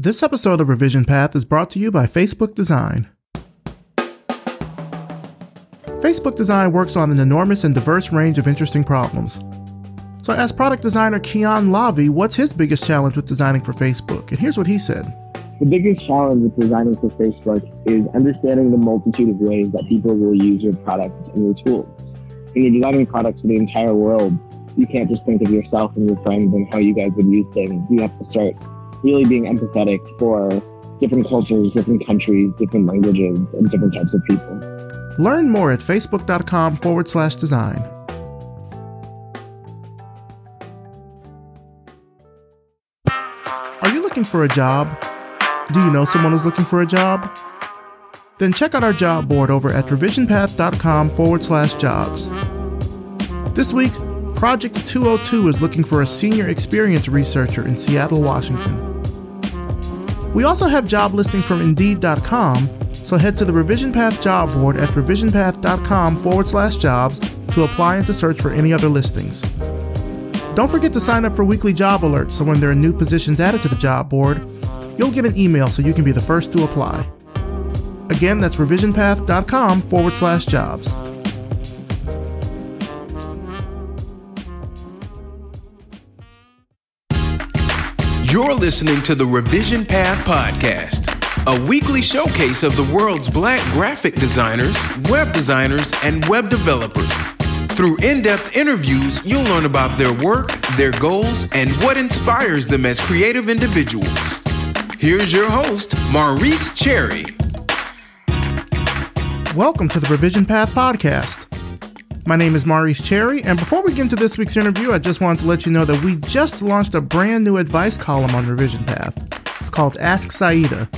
This episode of Revision Path is brought to you by Facebook Design. Facebook Design works on an enormous and diverse range of interesting problems. So, as product designer Kian Lavi, what's his biggest challenge with designing for Facebook? And here's what he said. The biggest challenge with designing for Facebook is understanding the multitude of ways that people will use your products and your tools. When you're designing products for the entire world, you can't just think of yourself and your friends and how you guys would use things. You have to start really being empathetic for different cultures, different countries, different languages, and different types of people. Learn more at facebook.com forward slash design. Are you looking for a job? Do you know someone who's looking for a job? Then check out our job board over at revisionpath.com forward slash jobs. This week, Project 202 is looking for a senior experience researcher in Seattle, Washington. We also have job listings from Indeed.com, so head to the Revision Path job board at revisionpath.com forward slash jobs to apply and to search for any other listings. Don't forget to sign up for weekly job alerts so when there are new positions added to the job board, you'll get an email so you can be the first to apply. Again, that's revisionpath.com forward slash jobs. You're listening to the Revision Path Podcast, a weekly showcase of the world's black graphic designers, web designers, and web developers. Through in depth interviews, you'll learn about their work, their goals, and what inspires them as creative individuals. Here's your host, Maurice Cherry. Welcome to the Revision Path Podcast. My name is Maurice Cherry, and before we get into this week's interview, I just wanted to let you know that we just launched a brand new advice column on Revision Path. It's called Ask Siedah.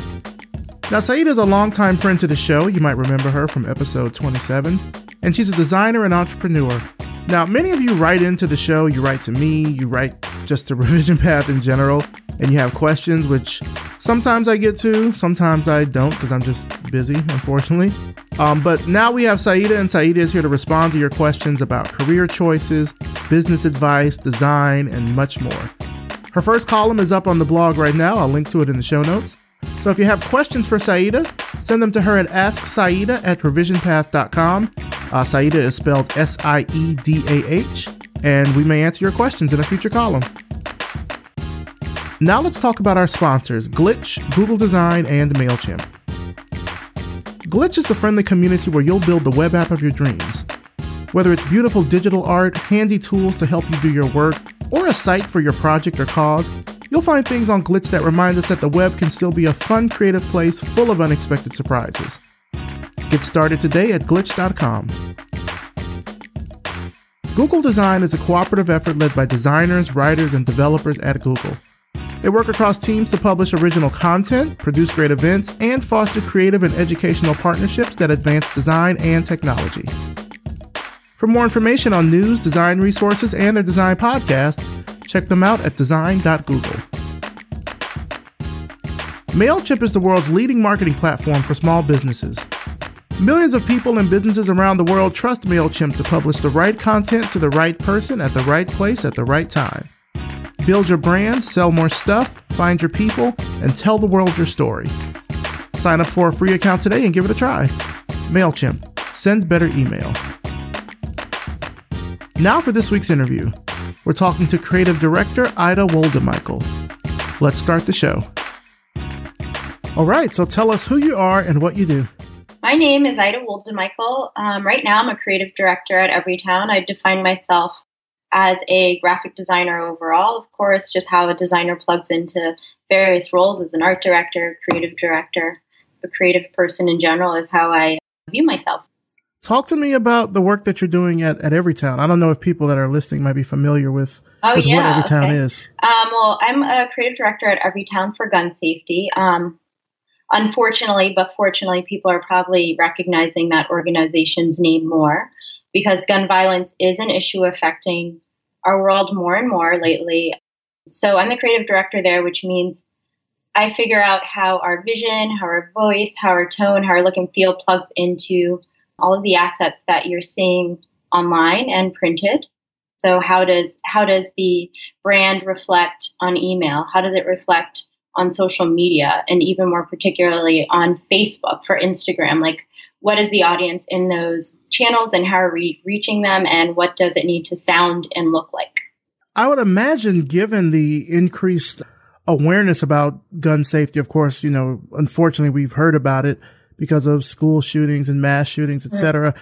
Now, Siedah is a longtime friend to the show. You might remember her from episode 27, and she's a designer and entrepreneur. Now, many of you write into the show, you write to me, you write just to Revision Path in general, and you have questions, which sometimes I get to, sometimes I don't because I'm just busy, unfortunately. Um, but now we have Siedah, and Siedah is here to respond to your questions about career choices, business advice, design, and much more. Her first column is up on the blog right now. I'll link to it in the show notes. So if you have questions for Siedah, send them to her at asksiedah at revisionpath.com. Uh, Siedah is spelled S I E D A H, and we may answer your questions in a future column. Now let's talk about our sponsors Glitch, Google Design, and MailChimp. Glitch is the friendly community where you'll build the web app of your dreams. Whether it's beautiful digital art, handy tools to help you do your work, or a site for your project or cause, you'll find things on Glitch that remind us that the web can still be a fun, creative place full of unexpected surprises. Get started today at glitch.com. Google Design is a cooperative effort led by designers, writers, and developers at Google. They work across teams to publish original content, produce great events, and foster creative and educational partnerships that advance design and technology. For more information on news, design resources, and their design podcasts, check them out at design.google. MailChimp is the world's leading marketing platform for small businesses. Millions of people and businesses around the world trust MailChimp to publish the right content to the right person at the right place at the right time. Build your brand, sell more stuff, find your people, and tell the world your story. Sign up for a free account today and give it a try. MailChimp. Send better email. Now for this week's interview. We're talking to creative director Ida Woldemichael. Let's start the show. All right, so tell us who you are and what you do. My name is Ida Woldemichael. Um, right now, I'm a creative director at Everytown. I define myself as a graphic designer overall. Of course, just how a designer plugs into various roles as an art director, creative director, a creative person in general is how I view myself. Talk to me about the work that you're doing at, at Everytown. I don't know if people that are listening might be familiar with, oh, with yeah, what Everytown okay. is. Um, well, I'm a creative director at Everytown for gun safety. Um, unfortunately, but fortunately, people are probably recognizing that organization's name more because gun violence is an issue affecting our world more and more lately. So I'm the creative director there, which means I figure out how our vision, how our voice, how our tone, how our look and feel plugs into all of the assets that you're seeing online and printed. So how does how does the brand reflect on email? How does it reflect on social media and even more particularly on Facebook for Instagram. Like, what is the audience in those channels and how are we reaching them and what does it need to sound and look like? I would imagine, given the increased awareness about gun safety, of course, you know, unfortunately, we've heard about it because of school shootings and mass shootings, et cetera.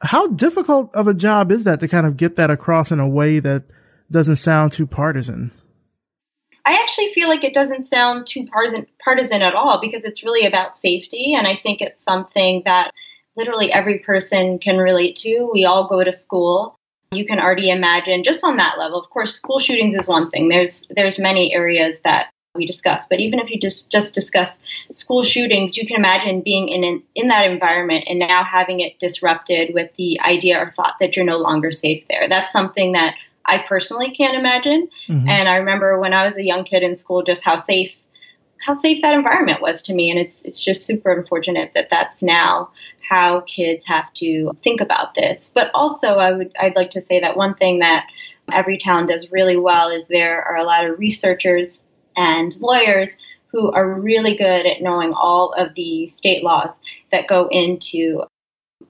How difficult of a job is that to kind of get that across in a way that doesn't sound too partisan? I actually feel like it doesn't sound too partisan, partisan at all because it's really about safety. And I think it's something that literally every person can relate to. We all go to school. You can already imagine just on that level. Of course, school shootings is one thing. There's there's many areas that we discuss, but even if you just just discuss school shootings, you can imagine being in an, in that environment and now having it disrupted with the idea or thought that you're no longer safe there. That's something that I personally can't imagine. Mm-hmm. And I remember when I was a young kid in school, just how safe how safe that environment was to me. And it's it's just super unfortunate that that's now how kids have to think about this. But also, I would I'd like to say that one thing that Everytown does really well is there are a lot of researchers and lawyers who are really good at knowing all of the state laws that go into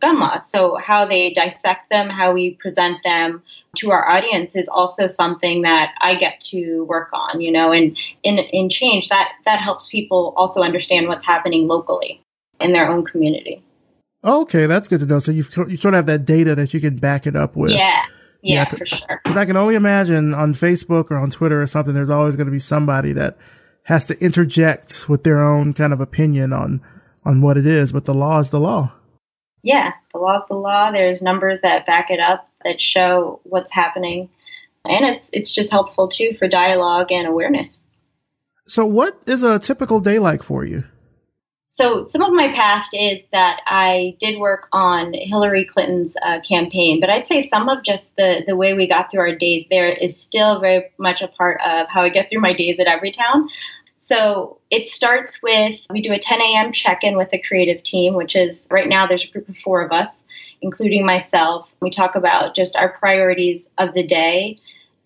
gun laws. So, how they dissect them, how we present them to our audience is also something that I get to work on, you know, and in, in change that, that helps people also understand what's happening locally in their own community. Okay, that's good to know. So you you sort of have that data that you can back it up with. Yeah. Yeah, yeah for sure. Because I can only imagine on Facebook or on Twitter or something, there's always going to be somebody that has to interject with their own kind of opinion on on what it is. But the law is the law yeah, the law is the law. There's numbers that back it up that show what's happening, and it's it's just helpful too for dialogue and awareness. So, what is a typical day like for you? So, some of my past is that I did work on Hillary Clinton's uh, campaign, but I'd say some of just the the way we got through our days there is still very much a part of how I get through my days at Everytown. So it starts with we do a 10 a.m. check in with the creative team, which is right now there's a group of four of us, including myself. We talk about just our priorities of the day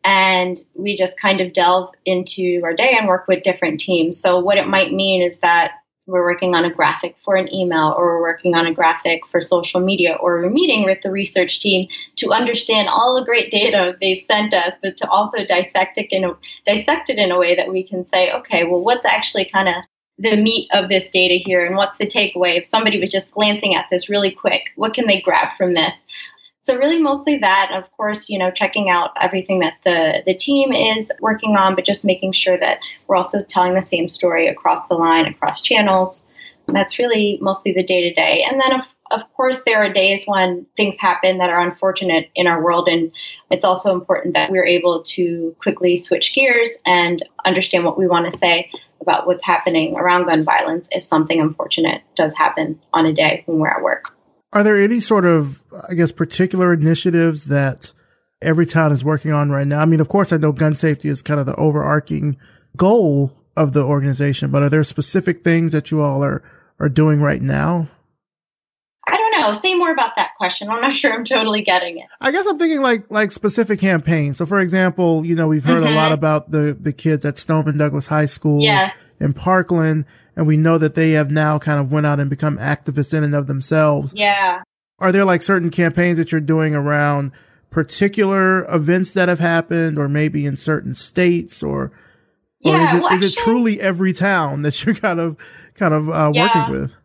and we just kind of delve into our day and work with different teams. So, what it might mean is that we're working on a graphic for an email or we're working on a graphic for social media or we're meeting with the research team to understand all the great data they've sent us but to also dissect it in a, dissect it in a way that we can say okay well what's actually kind of the meat of this data here and what's the takeaway? If somebody was just glancing at this really quick what can they grab from this so really mostly that, of course, you know, checking out everything that the, the team is working on, but just making sure that we're also telling the same story across the line, across channels. That's really mostly the day to day. And then, of, of course, there are days when things happen that are unfortunate in our world. And it's also important that we're able to quickly switch gears and understand what we want to say about what's happening around gun violence if something unfortunate does happen on a day when we're at work. Are there any sort of, I guess, particular initiatives that Everytown is working on right now? I mean, of course, I know gun safety is kind of the overarching goal of the organization, but are there specific things that you all are, are doing right now? I don't know. Say more about that question. I'm not sure I'm totally getting it. I guess I'm thinking like like specific campaigns. So, for example, you know, we've heard mm-hmm. a lot about the the kids at Stoneman Douglas High School yeah. in Parkland, and we know that they have now kind of went out and become activists in and of themselves. Yeah. Are there like certain campaigns that you're doing around particular events that have happened, or maybe in certain states, or or yeah, is it well, is it truly Everytown that you're kind of kind of uh, yeah. working with?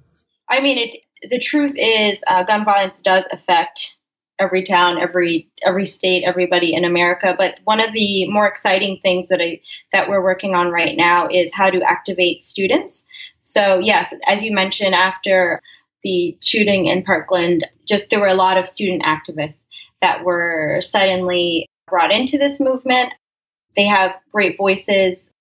I mean, it. The truth is, uh, gun violence does affect every town, every every state, everybody in America. But one of the more exciting things that I that we're working on right now is how to activate students. So yes, as you mentioned, after the shooting in Parkland, just there were a lot of student activists that were suddenly brought into this movement. They have great voices.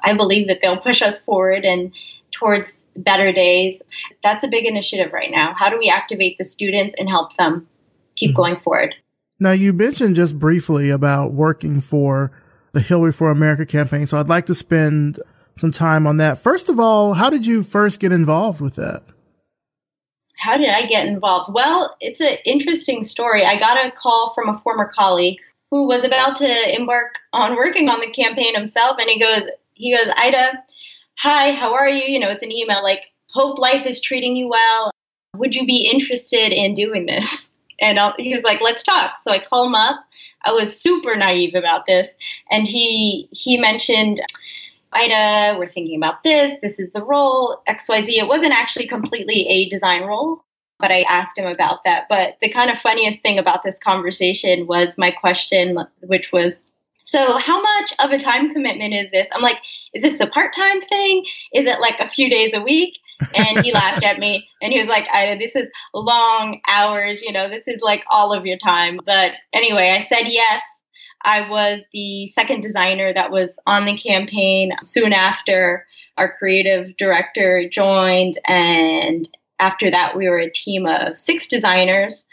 I believe that they'll push us forward and towards better days. That's a big initiative right now. How do we activate the students and help them keep mm-hmm. going forward. Now, you mentioned just briefly about working for the Hillary for America campaign. So I'd like to spend some time on that. First of all, how did you first get involved with that? How did I get involved? Well, it's an interesting story. I got a call from a former colleague who was about to embark on working on the campaign himself, and he goes, he goes, Ida, hi, how are you? You know, it's an email like, hope life is treating you well. Would you be interested in doing this? And I'll, he was like, let's talk. So I call him up. I was super naive about this. And he, he mentioned, Ida, we're thinking about this. This is the role, XYZ. It wasn't actually completely a design role, but I asked him about that. But the kind of funniest thing about this conversation was my question, which was, so how much of a time commitment is this? I'm like, is this a part-time thing? Is it like a few days a week? And he laughed at me and he was like, Ida, this is long hours, you know, this is like all of your time. But anyway, I said yes. I was the second designer that was on the campaign soon after our creative director joined. And after that, we were a team of six designers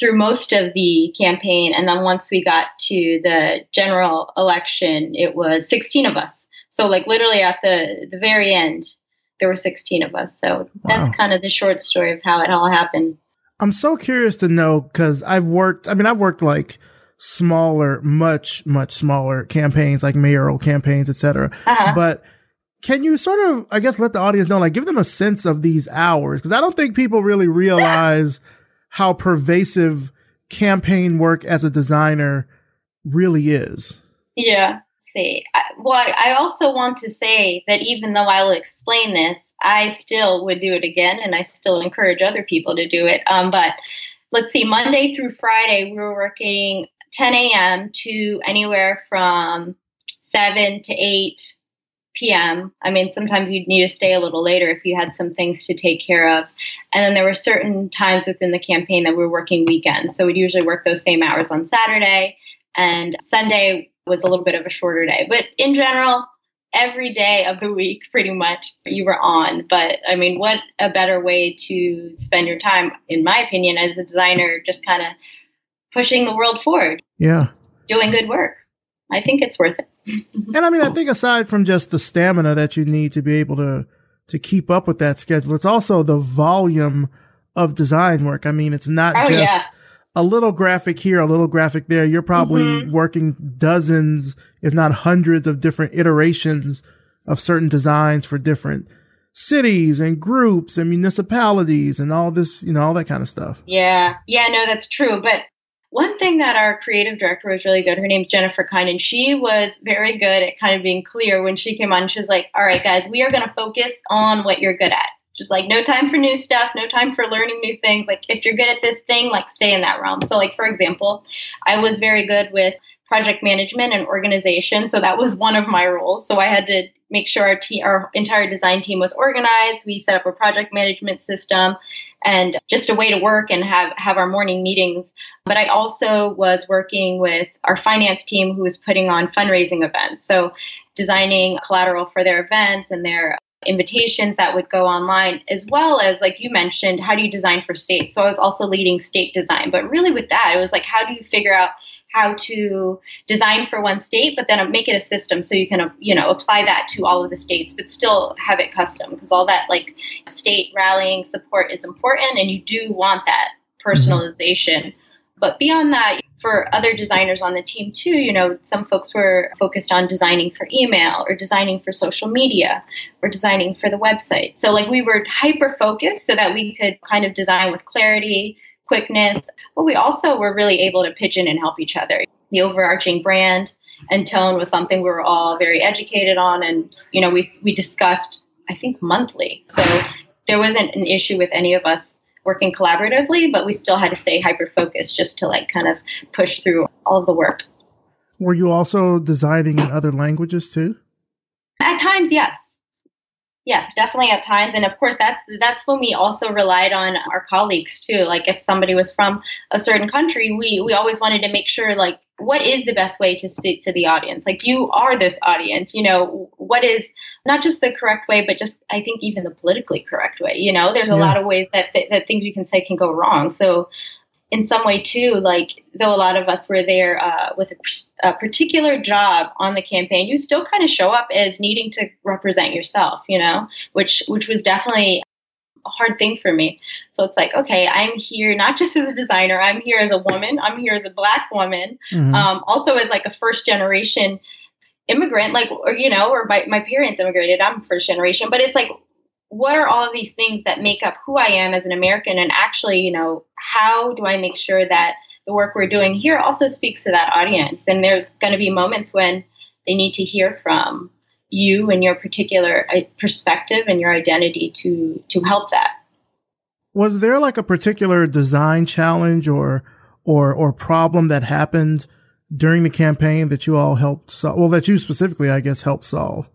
through most of the campaign. And then once we got to the general election, it was 16 of us. So, like, literally at the, the very end, there were 16 of us. So, that's wow. kind of the short story of how it all happened. I'm so curious to know because I've worked, I mean, I've worked like smaller, much, much smaller campaigns, like mayoral campaigns, etc. Uh-huh. But can you sort of, I guess, let the audience know, like, give them a sense of these hours? Because I don't think people really realize how pervasive campaign work as a designer really is. Yeah. See, I, well, I also want to say that even though I'll explain this, I still would do it again, and I still encourage other people to do it. Um, but let's see, Monday through Friday, we were working 10 a.m. to anywhere from 7 to 8 p.m. I mean, sometimes you'd need to stay a little later if you had some things to take care of. And then there were certain times within the campaign that we were working weekends. So we'd usually work those same hours on Saturday, and Sunday was a little bit of a shorter day. But in general, every day of the week, pretty much, you were on. But I mean, what a better way to spend your time, in my opinion, as a designer, just kind of pushing the world forward. Yeah. Doing good work. I think it's worth it. And I mean, I think aside from just the stamina that you need to be able to to keep up with that schedule, it's also the volume of design work. I mean, it's not oh, just yeah. a little graphic here, a little graphic there. You're probably mm-hmm. working dozens, if not hundreds of different iterations of certain designs for different cities and groups and municipalities and all this, you know, all that kind of stuff. Yeah. Yeah, no, that's true. But one thing that our creative director was really good, her name's Jennifer Kinon, and she was very good at kind of being clear when she came on. She was like, All right, guys, we are going to focus on what you're good at. Just like no time for new stuff, no time for learning new things. Like if you're good at this thing, like stay in that realm. So, like for example, I was very good with project management and organization. So that was one of my roles. So I had to make sure our, te- our entire design team was organized. We set up a project management system and just a way to work and have, have our morning meetings. But I also was working with our finance team who was putting on fundraising events. So designing collateral for their events and their invitations that would go online, as well as, like you mentioned, how do you design for states? So I was also leading state design. But really, with that, it was like, how do you figure out how to design for one state, but then make it a system so you can, you know, apply that to all of the states, but still have it custom because all that like state rallying support is important, and you do want that personalization. Mm-hmm. But beyond that, for other designers on the team too, you know, some folks were focused on designing for email or designing for social media or designing for the website. So like we were hyper focused so that we could kind of design with clarity, quickness, but we also were really able to pitch in and help each other. The overarching brand and tone was something we were all very educated on and you know we we discussed I think monthly. So there wasn't an issue with any of us working collaboratively, but we still had to stay hyper focused just to like kind of push through all of the work. Were you also designing in other languages too? At times, yes. Yes, definitely at times. And of course that's that's when we also relied on our colleagues too. Like if somebody was from a certain country, we we always wanted to make sure like what is the best way to speak to the audience? Like you are this audience, you know, what is not just the correct way, but just I think even the politically correct way. You know, there's a yeah. lot of ways that, that that things you can say can go wrong. So in some way too, like though a lot of us were there uh, with a, a, particular job on the campaign, you still kind of show up as needing to represent yourself, you know, which which was definitely a hard thing for me. So it's like, okay, I'm here not just as a designer, I'm here as a woman, I'm here as a black woman, mm-hmm. um, also as like a first generation immigrant, like, or, you know, or my, my parents immigrated, I'm first generation, but it's like, what are all of these things that make up who I am as an American? And actually, you know, how do I make sure that the work we're doing here also speaks to that audience? And there's going to be moments when they need to hear from you and your particular uh, perspective and your identity to to help that. Was there like a particular design challenge or or or problem that happened during the campaign that you all helped solve? Well, that you specifically, I guess, helped solve.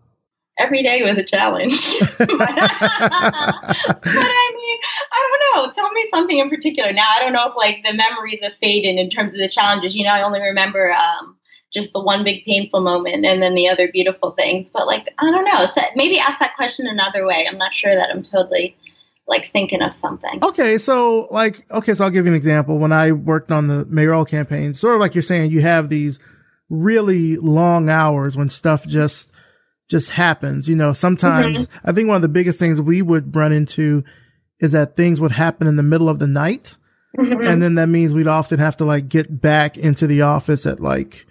Every day was a challenge. but, but, I mean, I don't know. Tell me something in particular. Now, I don't know if like the memories have faded in terms of the challenges. You know, I only remember um, just the one big painful moment and then the other beautiful things. But like, I don't know. So maybe ask that question another way. I'm not sure that I'm totally like thinking of something. Okay, so like okay, so I'll give you an example. When I worked on the mayoral campaign, sort of like you're saying, you have these really long hours when stuff just just happens. You know, sometimes mm-hmm. I think one of the biggest things we would run into is that things would happen in the middle of the night. Mm-hmm. And then that means we'd often have to like get back into the office at like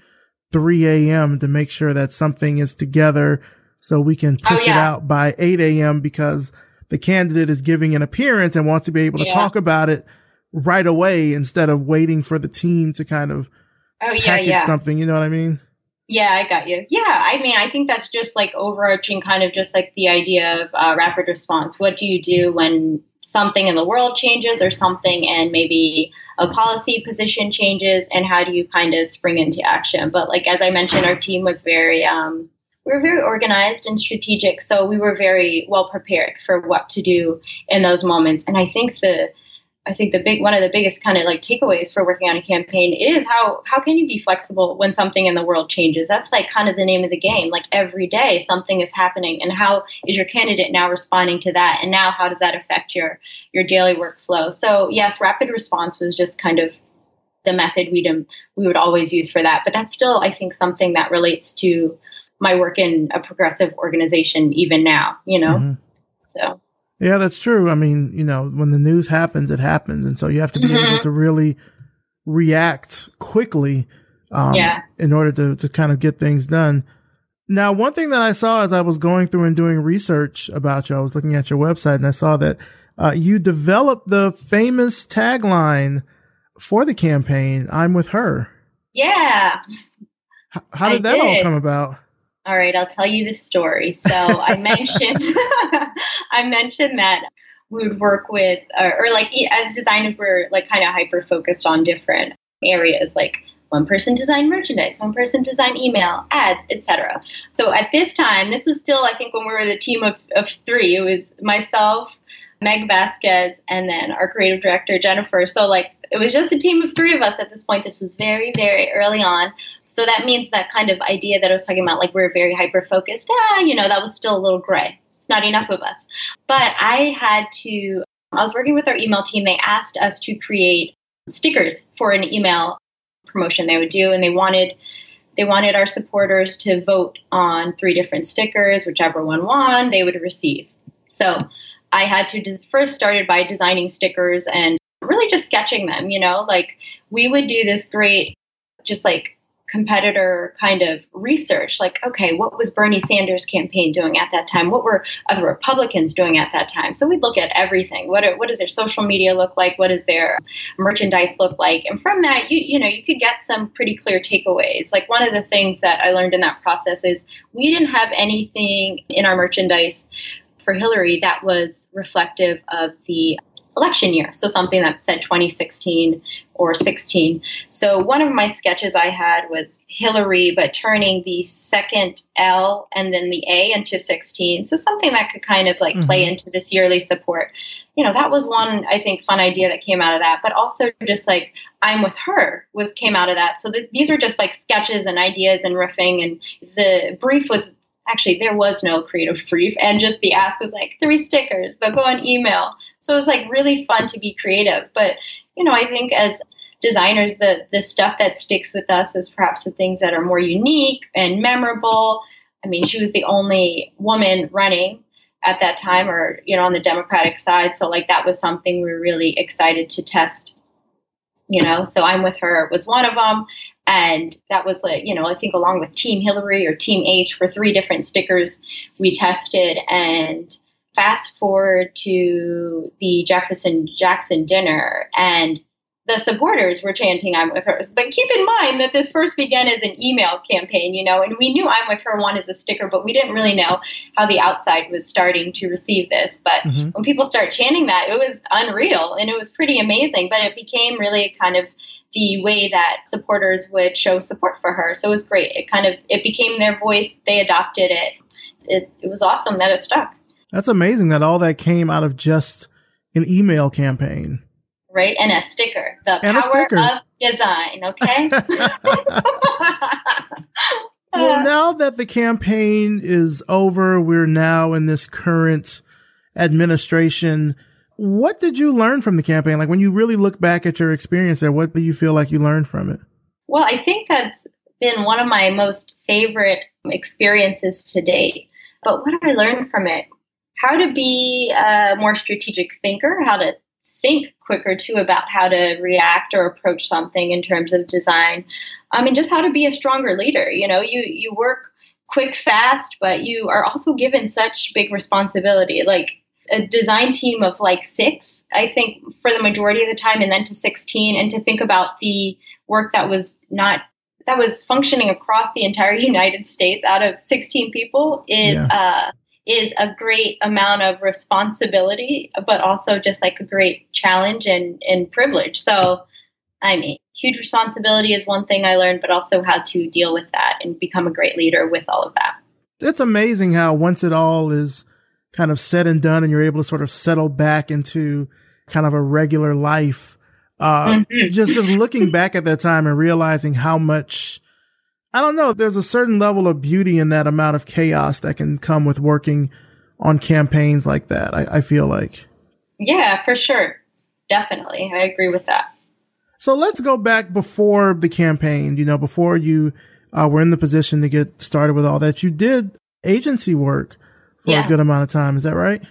3 a.m. to make sure that something is together so we can oh, push oh, yeah. it out by 8 a.m. because the candidate is giving an appearance and wants to be able to yeah. talk about it right away instead of waiting for the team to kind of oh, yeah, package something. You know what I mean? Yeah, I got you. Yeah, I mean, I think that's just like overarching, kind of just like the idea of uh, rapid response. What do you do when something in the world changes or something and maybe a policy position changes and how do you kind of spring into action but like as i mentioned our team was very um, we were very organized and strategic so we were very well prepared for what to do in those moments and i think the I think the big one of the biggest kind of like takeaways for working on a campaign is how how can you be flexible when something in the world changes? That's like kind of the name of the game. Like every day something is happening and how is your candidate now responding to that? And now how does that affect your your daily workflow? So yes, rapid response was just kind of the method we'd we would always use for that. But that's still I think something that relates to my work in a progressive organization even now, you know? Mm-hmm. So yeah, that's true. I mean, you know, when the news happens, it happens. And so you have to be mm-hmm. able to really react quickly um, yeah. in order to, to kind of get things done. Now, one thing that I saw as I was going through and doing research about you, I was looking at your website and I saw that uh, you developed the famous tagline for the campaign, I'm with her. Yeah. H- how did I that did. all come about? All right, I'll tell you the story. So I mentioned I mentioned that we would work with, uh, or like as designers, we're like kind of hyper focused on different areas, like one person design merchandise, one person design email, ads, etc. So at this time, this was still, I think, when we were the team of, of three. It was myself, Meg Vasquez, and then our creative director Jennifer. So like it was just a team of three of us at this point. This was very, very early on. So that means that kind of idea that I was talking about, like we're very hyper focused, ah, you know, that was still a little gray. It's not enough of us. But I had to, I was working with our email team. They asked us to create stickers for an email promotion they would do, and they wanted they wanted our supporters to vote on three different stickers, whichever one won, they would receive. So I had to first started by designing stickers and really just sketching them, you know, like we would do this great just like competitor kind of research like okay what was bernie sanders campaign doing at that time? What were other republicans doing at that time? So we'd look at everything. What, are, what does their social media look like? What does their merchandise look like? And from that you you know you could get some pretty clear takeaways. Like one of the things that i learned in that process is we didn't have anything in our merchandise for hillary that was reflective of the election year. So something that said 2016 or 16. So one of my sketches I had was Hillary, but turning the second L and then the A into 16. So something that could kind of like mm-hmm. play into this yearly support. You know, that was one I think fun idea that came out of that. But also just like I'm with her was came out of that. So th- these are just like sketches and ideas and riffing. And the brief was actually there was no creative brief and just the ask was like three stickers they'll go on email. So it was like really fun to be creative. But you know i think as designers the the stuff that sticks with us is perhaps the things that are more unique and memorable. I mean she was the only woman running at that time or you know on the democratic side. So like that was something we were really excited to test you know. So i'm with her was one of them And that was like, you know, I think along with Team Hillary or Team H for three different stickers we tested. And fast forward to the Jefferson Jackson dinner, and the supporters were chanting I'm with her. But keep in mind that this first began as an email campaign, you know, and we knew I'm with her one as a sticker, but we didn't really know how the outside was starting to receive this. But mm-hmm. when people start chanting that, it was unreal and it was pretty amazing. But it became really kind of the way that supporters would show support for her. So it was great. It kind of it became their voice. They adopted it. It, it was awesome that it stuck. That's amazing that all that came out of just an email campaign right? And a sticker. The and power sticker. of design, okay? well, uh, now that the campaign is over, we're now in this current administration. What did you learn from the campaign? Like when you really look back at your experience there, what do you feel like you learned from it? Well, I think that's been one of my most favorite experiences to date. But what did I learn from it? How to be a more strategic thinker, how to think quicker too about how to react or approach something in terms of design. I mean, just how to be a stronger leader. You know, you you work quick, fast, but you are also given such big responsibility. Like a design team of like six, I think, for the majority of the time, and then to 16, and to think about the work that was not that was functioning across the entire United States out of 16 people is yeah. uh, is a great amount of responsibility, but also just like a great challenge and, and privilege. So, I mean, huge responsibility is one thing I learned, but also how to deal with that and become a great leader with all of that. It's amazing how once it all is kind of said and done and you're able to sort of settle back into kind of a regular life. Uh, mm-hmm. just, just looking back at that time and realizing how much I don't know. There's a certain level of beauty in that amount of chaos that can come with working on campaigns like that. I, I feel like. Yeah, for sure. Definitely. I agree with that. So let's go back before the campaign, you know, before you uh, were in the position to get started with all that. You did agency work for yeah. a good amount of time. Is that right?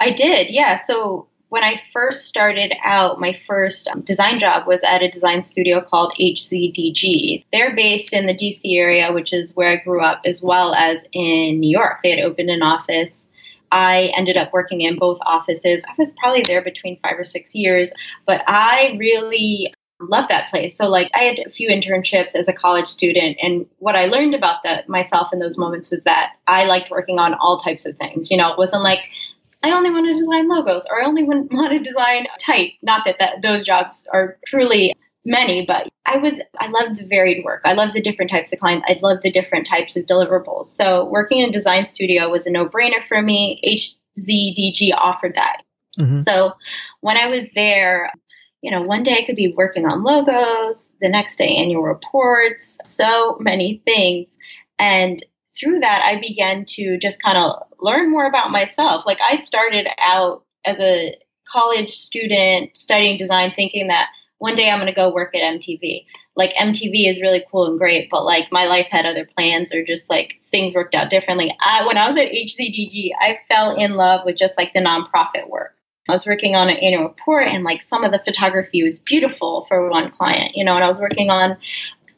I did. Yeah. So when I first started out, my first um, design job was at a design studio called HZDG. They're based in the DC area, which is where I grew up, as well as in New York. They had opened an office. I ended up working in both offices. I was probably there between five or six years, but I really loved that place. So like I had a few internships as a college student and what I learned about that myself in those moments was that I liked working on all types of things. You know, it wasn't like I only want to design logos or I only want to design type. Not that, that those jobs are truly many, but I was I loved the varied work. I loved the different types of clients. I loved the different types of deliverables. So working in a design studio was a no-brainer for me. HZDG offered that. Mm-hmm. So when I was there, you know, one day I could be working on logos, the next day annual reports, so many things. And through that, I began to just kind of learn more about myself. Like I started out as a college student studying design, thinking that one day I'm going to go work at MTV. Like MTV is really cool and great, but like my life had other plans or just like things worked out differently. I, when I was at HZDG, I fell in love with just like the nonprofit work. I was working on an annual report and like some of the photography was beautiful for one client, you know, and I was working on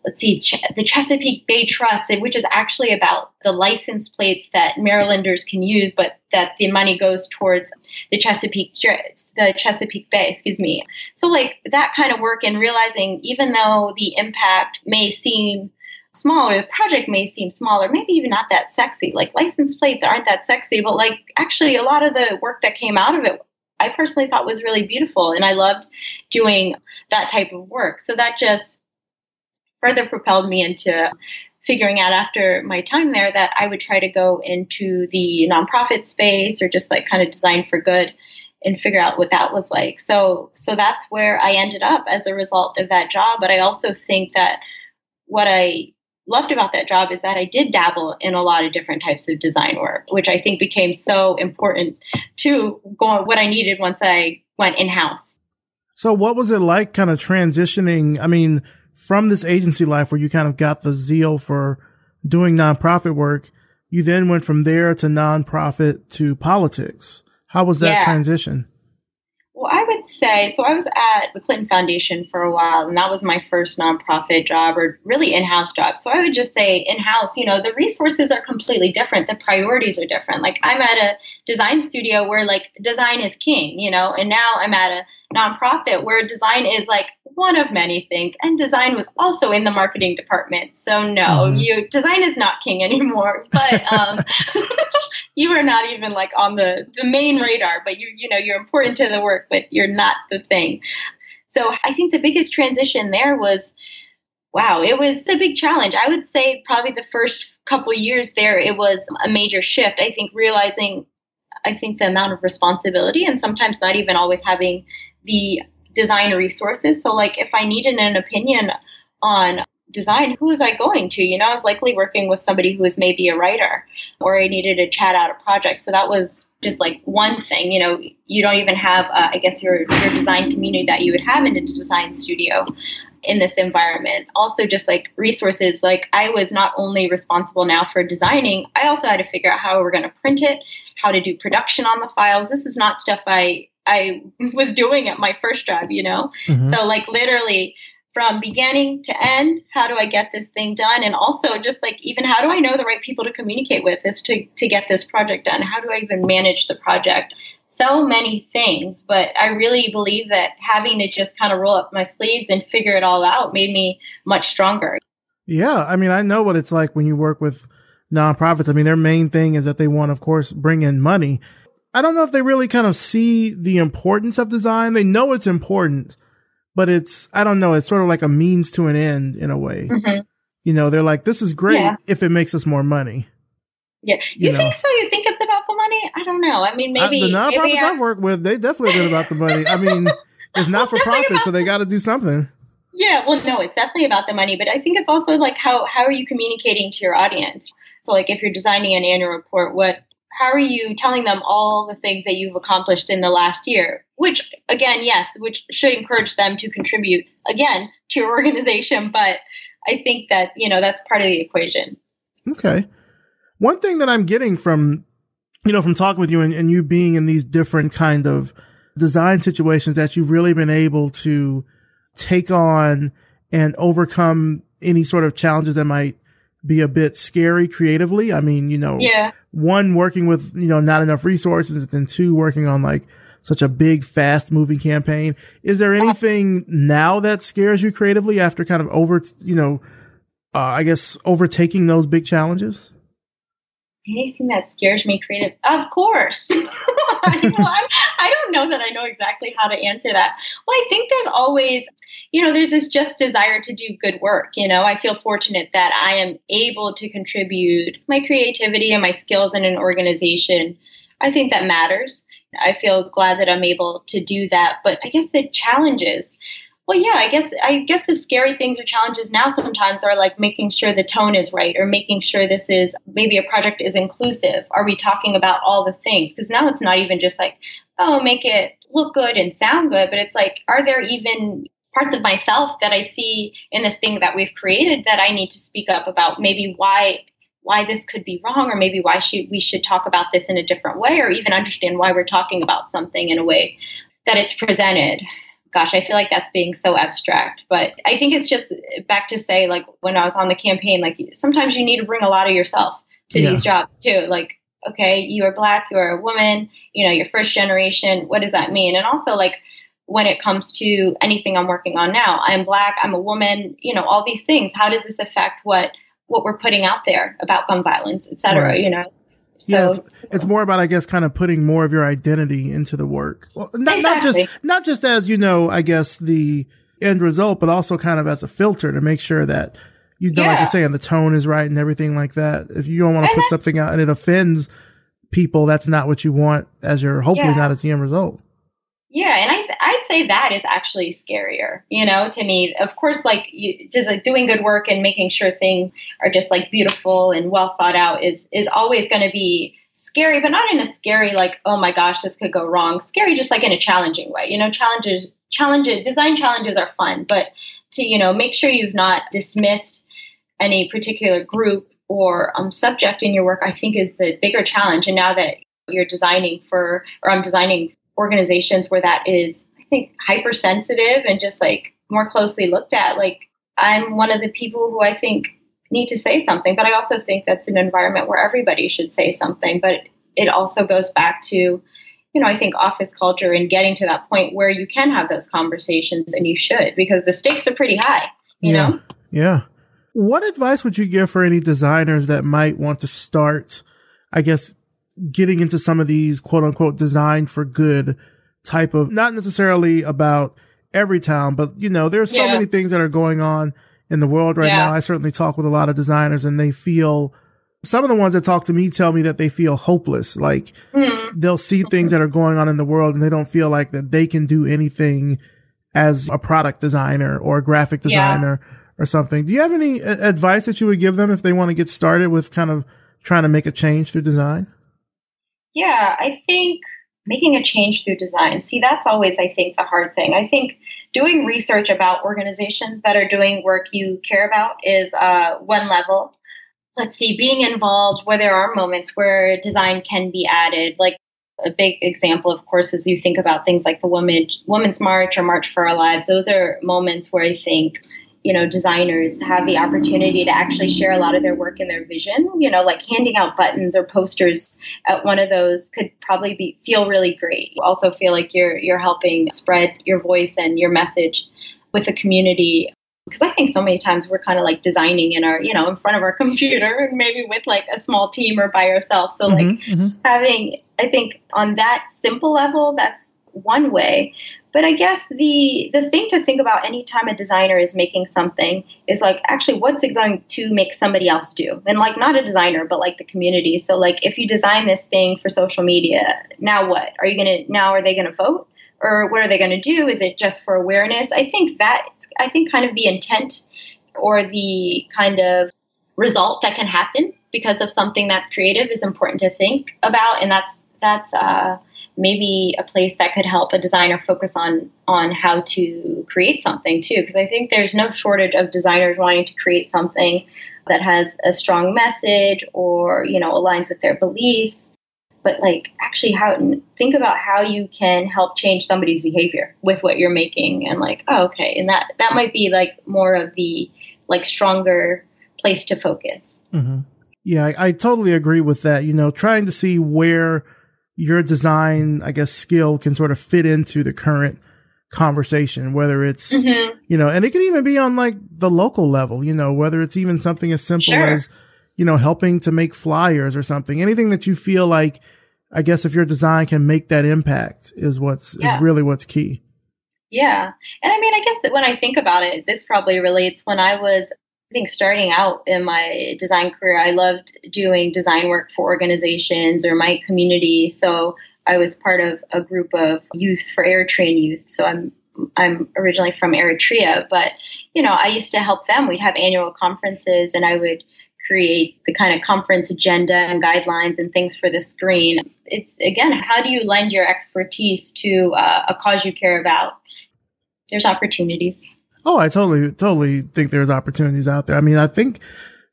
let's see, the Chesapeake Bay Trust, which is actually about the license plates that Marylanders can use, but that the money goes towards the Chesapeake, the Chesapeake Bay, excuse me. So, like that kind of work and realizing even though the impact may seem smaller, the project may seem smaller, maybe even not that sexy. Like license plates aren't that sexy, but like actually a lot of the work that came out of it I personally thought was really beautiful and I loved doing that type of work. So that just further propelled me into figuring out after my time there that I would try to go into the nonprofit space or just like kind of design for good and figure out what that was like. So so that's where I ended up as a result of that job. But I also think that what I loved about that job is that I did dabble in a lot of different types of design work, which I think became so important to go what I needed once I went in house. So what was it like kind of transitioning? I mean, from this agency life where you kind of got the zeal for doing nonprofit work, you then went from there to nonprofit to politics. How was that yeah. transition? Well, I would say so. I was at the Clinton Foundation for a while, and that was my first nonprofit job or really in house job. So I would just say in house, you know, the resources are completely different. The priorities are different. Like I'm at a design studio where like design is king, you know, and now I'm at a nonprofit where design is like one of many things. And design was also in the marketing department. So no, mm-hmm. you design is not king anymore. But um, you are not even like on the, the main radar, but you you know, you're important to the work, but you're not the thing. So I think the biggest transition there was wow, it was a big challenge. I would say probably the first couple years there, it was a major shift. I think realizing, I think the amount of responsibility and sometimes not even always having the design resources. So, like, if I needed an opinion on design, who was I going to? You know, I was likely working with somebody who was maybe a writer or I needed to chat out a project. So that was just like one thing. You know, you don't even have, uh, I guess, your, your design community that you would have in a design studio in this environment. Also, just like resources, like I was not only responsible now for designing, I also had to figure out how we're going to print it, how to do production on the files. This is not stuff I I was doing at my first job, you know? Mm-hmm. So, like, literally from beginning to end, how do I get this thing done? And also, just like, even how do I know the right people to communicate with this to, to get this project done? How do I even manage the project? So many things, but I really believe that having to just kind of roll up my sleeves and figure it all out made me much stronger. Yeah. I mean, I know what it's like when you work with nonprofits. I mean, their main thing is that they want, of course, bring in money I don't know if they really kind of see the importance of design. They know it's important, but it's, I don't know, it's sort of like a means to an end in a way. Mm-hmm. You know, they're like, this is great yeah. if it makes us more money. Yeah. You, you know? think so? You think it's about the money? I don't know. I mean, maybe. I, the nonprofits maybe I... I've worked with, they definitely been about the money. I mean, it's not for profit, so they got to do something. Yeah, well, no, it's definitely about the money, but I think it's also like how how are you communicating to your audience? So, like, if you're designing an annual report, what how are you telling them all the things that you've accomplished in the last year? Which, again, yes, which should encourage them to contribute again to your organization. But I think that, you know, that's part of the equation. Okay. One thing that I'm getting from, you know, from talking with you and, and you being in these different kind of design situations that you've really been able to take on and overcome any sort of challenges that might be a bit scary creatively. I mean, you know, yeah. one working with, you know, not enough resources and two working on like such a big, fast moving campaign. Is there anything now that scares you creatively after kind of over, you know, uh, I guess overtaking those big challenges? Anything that scares me creative of course. I, I, don't know that i know exactly how to answer that. Well i think there's always you know there's this just desire to do good work you know? I feel fortunate that i am able to contribute my creativity and my skills in an organization. I think that matters. I feel glad that i'm able to do that. But i guess the challenges well, yeah, I guess I guess the scary things or challenges now sometimes are like making sure the tone is right or making sure this is maybe a project is inclusive. Are we talking about all the things? Because now it's not even just like, oh, make it look good and sound good, but it's like, are there even parts of myself that I see in this thing that we've created that I need to speak up about maybe why why this could be wrong or maybe why should we should talk about this in a different way or even understand why we're talking about something in a way that it's presented gosh, I feel like that's being so abstract. But I think it's just back to say, like, when I was on the campaign, like, sometimes you need to bring a lot of yourself to yeah. these jobs too. Like, okay, you are black, you are a woman, you know, you're first generation. What does that mean? And also, like, when it comes to anything I'm working on now, I'm black, I'm a woman, you know, all these things. How does this affect what what we're putting out there about gun violence, et cetera? Right. You know. So, yeah, it's, it's, more about, I guess, kind of putting more of your identity into the work. Well, not, exactly. not just, not just as, you know, I guess the end result, but also kind of as a filter to make sure that you know, yeah. like you're saying, the tone is right and everything like that. If you don't want to put something out and it offends people, that's not what you want as your, hopefully yeah. not as the end result. Yeah, and I th- I'd say that is actually scarier, you know, to me. Of course, like you, just like doing good work and making sure things are just like beautiful and well thought out is is always going to be scary, but not in a scary like oh my gosh this could go wrong. Scary just like in a challenging way, you know. Challenges, challenges, design challenges are fun, but to you know make sure you've not dismissed any particular group or um, subject in your work, I think is the bigger challenge. And now that you're designing for, or I'm designing organizations where that is, I think hypersensitive and just like more closely looked at. Like I'm one of the people who I think need to say something, but I also think that's an environment where everybody should say something. But it also goes back to, you know, I think office culture and getting to that point where you can have those conversations and you should because the stakes are pretty high, you yeah. know? Yeah. What advice would you give for any designers that might want to start, I guess, getting into some of these quote unquote design for good type of, not necessarily about Everytown, but you know, there's so Yeah. many things that are going on in the world right Yeah. now. I certainly talk with a lot of designers and they feel, some of the ones that talk to me tell me that they feel hopeless. Like Hmm. they'll see things that are going on in the world and they don't feel like that they can do anything as a product designer or a graphic Yeah. designer or something. Do you have any advice that you would give them if they want to get started with kind of trying to make a change through design? Yeah, I think making a change through design. See, that's always, I think, the hard thing. I think doing research about organizations that are doing work you care about is uh, one level. Let's see, being involved where there are moments where design can be added. Like a big example, of course, is you think about things like the Women, Women's March or March for Our Lives. Those are moments where I think you know designers have the opportunity to actually share a lot of their work and their vision. You know like handing out buttons or posters at one of those could probably be feel really great. You also feel like you're you're helping spread your voice and your message with the community. Because i think so many times we're kind of like designing in our you know in front of our computer and maybe with like a small team or by ourselves. So like Mhm, mhm. having i think on that simple level that's one way but i guess the the thing to think about anytime a designer is making something is like actually what's it going to make somebody else do? And like not a designer but like the community. So like if you design this thing for social media now what? Are you gonna now are they gonna vote? Or what are they gonna do? Is it just for awareness? I think that i think kind of the intent or the kind of result that can happen because of something that's creative is important to think about. And that's that's uh, maybe a place that could help a designer focus on on how to create something too. Because i think there's no shortage of designers wanting to create something that has a strong message or you know aligns with their beliefs. But like actually how think about how you can help change somebody's behavior with what you're making and like oh okay and that that might be like more of the like stronger place to focus. Hmm Yeah, I, I totally agree with that. You know, trying to see where your design, I guess, skill can sort of fit into the current conversation, whether it's, Mhm. you know, and it can even be on like the local level, you know, whether it's even something as simple Sure. as, you know, helping to make flyers or something, anything that you feel like, I guess if your design can make that impact is what's, Yeah. is really what's key. Yeah. And I mean, I guess that when I think about it, this probably relates when I was, think, starting out in my design career, I loved doing design work for organizations or my community. So I was part of a group of youth for Eritrean youth. So I'm I'm originally from Eritrea, but you know, I used to help them. We'd have annual conferences and I would create the kind of conference agenda and guidelines and things for the screen. It's again, how do you lend your expertise to uh, a cause you care about? There's opportunities. Oh, I totally, totally think there's opportunities out there. I mean, I think,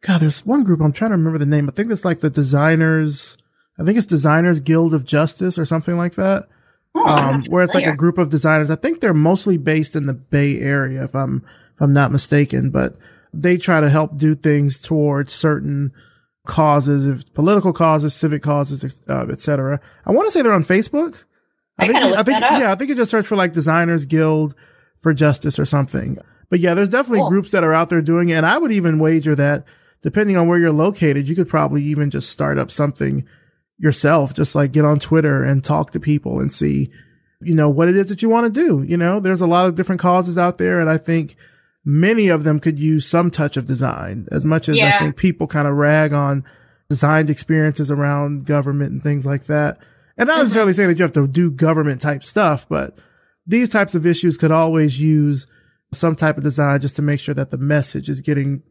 God, there's one group, I'm trying to remember the name. I think it's like the designers, I think it's Designers Guild of Justice or something like that. Oh, Um, where it's like a group of designers. I think they're mostly based in the Bay Area, if I'm, if I'm not mistaken, but they try to help do things towards certain causes, if political causes, civic causes, uh, et cetera. I want to say they're on Facebook. I think, you- I think, yeah, I think you just search for like Designers Guild for Justice or something. But yeah, there's definitely Cool. groups that are out there doing it. And I would even wager that depending on where you're located, you could probably even just start up something yourself, just like get on Twitter and talk to people and see, you know, what it is that you want to do. You know, there's a lot of different causes out there. And I think many of them could use some touch of design as much as I think people kind of rag on designed experiences around government and things like that. And not mm-hmm. necessarily saying that you have to do government type stuff, but these types of issues could always use some type of design just to make sure that the message is getting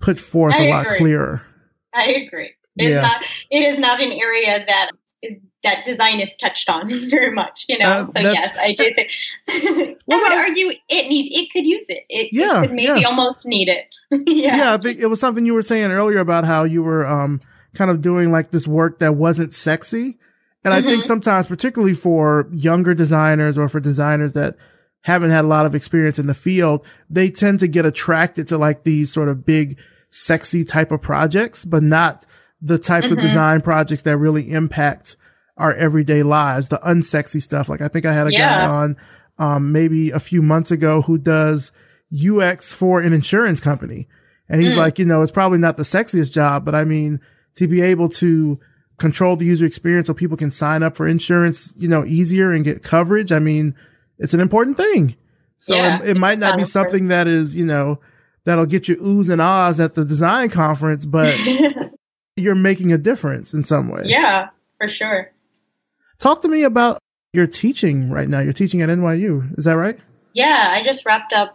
put forth I a lot clearer. I agree. It's Yeah. not. It is not an area that is that design is touched on very much. You know. Uh, so yes, I do think. Well, I would argue it need it could use it. It, Yeah, it could maybe yeah. almost need it. yeah. yeah, I think it was something you were saying earlier about how you were um kind of doing like this work that wasn't sexy. And mm-hmm. I think sometimes, particularly for younger designers or for designers that haven't had a lot of experience in the field, they tend to get attracted to like these sort of big, sexy type of projects, but not the types mm-hmm. of design projects that really impact our everyday lives, the unsexy stuff. Like I think I had a yeah. guy on, um, maybe a few months ago who does UX for an insurance company. And he's mm. like, you know, it's probably not the sexiest job, but I mean, to be able to control the user experience so people can sign up for insurance, you know, easier and get coverage. I mean, it's an important thing. So yeah, it, it might not be something that is, you know, that'll get you oohs and ahs at the design conference, but you're making a difference in some way. Yeah, for sure. Talk to me about your teaching right now. You're teaching at NYU. Is that right? Yeah, I just wrapped up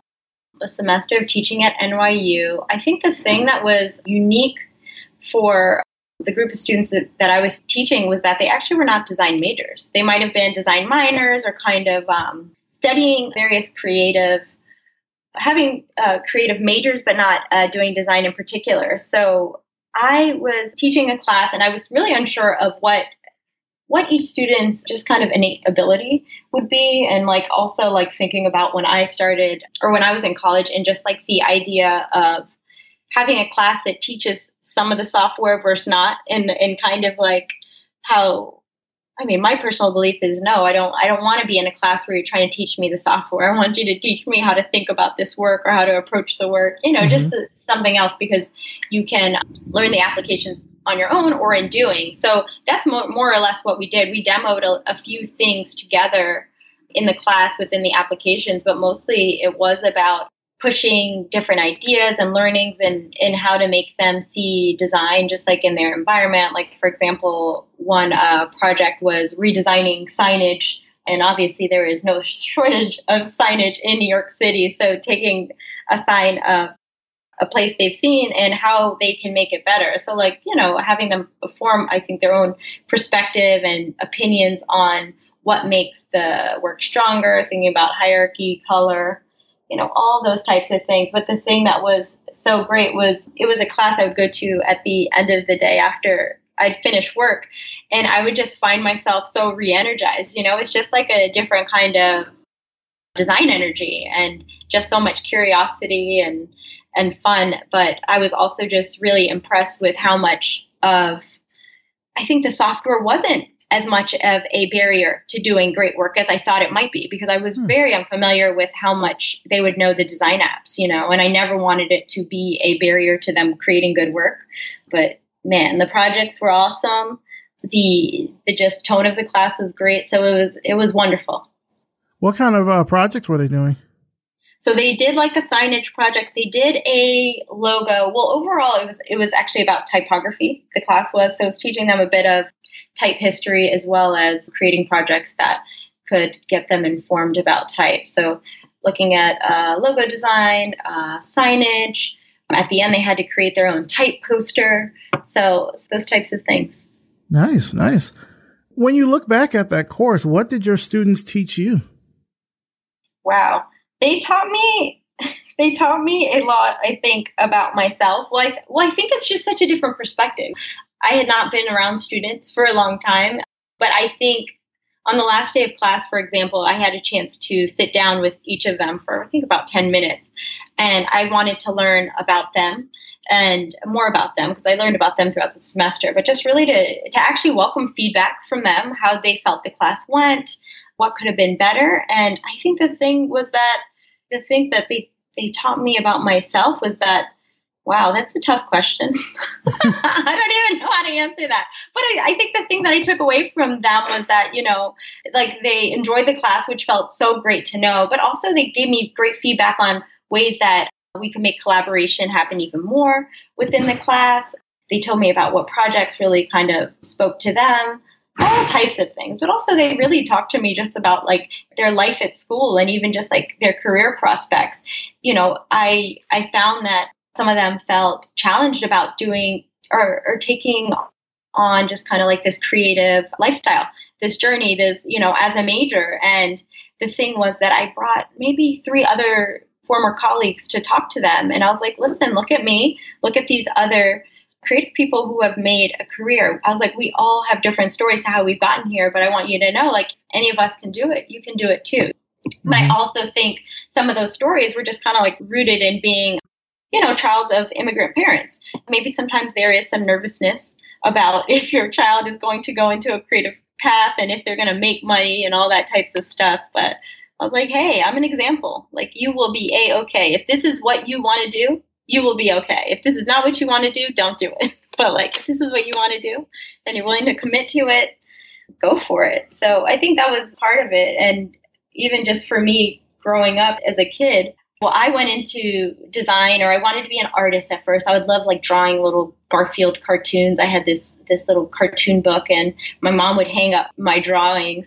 a semester of teaching at NYU. I think the thing that was unique for the group of students that, that I was teaching was that they actually were not design majors. They might have been design minors or kind of um, studying various creative, having uh, creative majors, but not uh, doing design in particular. So I was teaching a class and I was really unsure of what what each student's just kind of innate ability would be and like also like thinking about when I started or when I was in college and just like the idea of having a class that teaches some of the software versus not and and kind of like how I mean, my personal belief is no, I don't I don't want to be in a class where you're trying to teach me the software. I want you to teach me how to think about this work or how to approach the work, you know, mm-hmm. just something else because you can learn the applications on your own or in doing. So that's more, more or less what we did. We demoed a, a few things together in the class within the applications, but mostly it was about pushing different ideas and learnings and in how to make them see design just like in their environment. Like for example one uh, project was redesigning signage and obviously there is no shortage of signage in new york city. So taking a sign of a place they've seen and how they can make it better. So like you know having them form i think their own perspective and opinions on what makes the work stronger thinking about hierarchy color you know, all those types of things. But the thing that was so great was it was a class I would go to at the end of the day after I'd finish work. And I would just find myself so re energized. You know, it's just like a different kind of design energy and just so much curiosity and and fun. But I was also just really impressed with how much of I think the software wasn't as much of a barrier to doing great work as I thought it might be because I was hmm. very unfamiliar with how much they would know the design apps, you know, and I never wanted it to be a barrier to them creating good work. But man, the projects were awesome. The the just tone of the class was great, so it was it was wonderful. What kind of uh, projects were they doing? So they did like a signage project. They did a logo. Well, overall, it was it was actually about typography. The class was so it was teaching them a bit of type history as well as creating projects that could get them informed about type. So, looking at uh, logo design, uh, signage. At the end, they had to create their own type poster. So, those types of things. Nice, nice. When you look back at that course, what did your students teach you? Wow. They taught me they taught me a lot, I think, about myself. Like, well, I think it's just such a different perspective. I had not been around students for a long time, but I think on the last day of class, for example, I had a chance to sit down with each of them for I think about 10 minutes. And I wanted to learn about them and more about them because I learned about them throughout the semester, but just really to, to actually welcome feedback from them, how they felt the class went, what could have been better. And I think the thing was that the thing that they, they taught me about myself was that Wow, that's a tough question. I don't even know how to answer that. But I, I, think the thing that I took away from them was that, you know, like they enjoyed the class, which felt so great to know, but also they gave me great feedback on ways that we could make collaboration happen even more within the class. They told me about what projects really kind of spoke to them, all types of things. But also they really talked to me just about like their life at school and even just like their career prospects. You know, I I found that some of them felt challenged about doing or, or taking on just kind of like this creative lifestyle, this journey, this, you know, as a major. And the thing was that I brought maybe three other former colleagues to talk to them. And I was like, listen, look at me, look at these other creative people who have made a career. I was like, we all have different stories to how we've gotten here, but I want you to know, like, any of us can do it. You can do it too. Mm-hmm. But I also think some of those stories were just kind of like rooted in being, you know, child of immigrant parents. Maybe sometimes there is some nervousness about if your child is going to go into a creative path and if they're going to make money and all that types of stuff. But I was like, hey, I'm an example. Like, you will be a okay. If this is what you want to do, you will be okay. If this is not what you want to do, don't do it. But like, if this is what you want to do and you're willing to commit to it, go for it. So I think that was part of it. And even just for me growing up as a kid, well, I went into design or I wanted to be an artist at first. I would love like drawing little Garfield cartoons. I had this this little cartoon book and my mom would hang up my drawings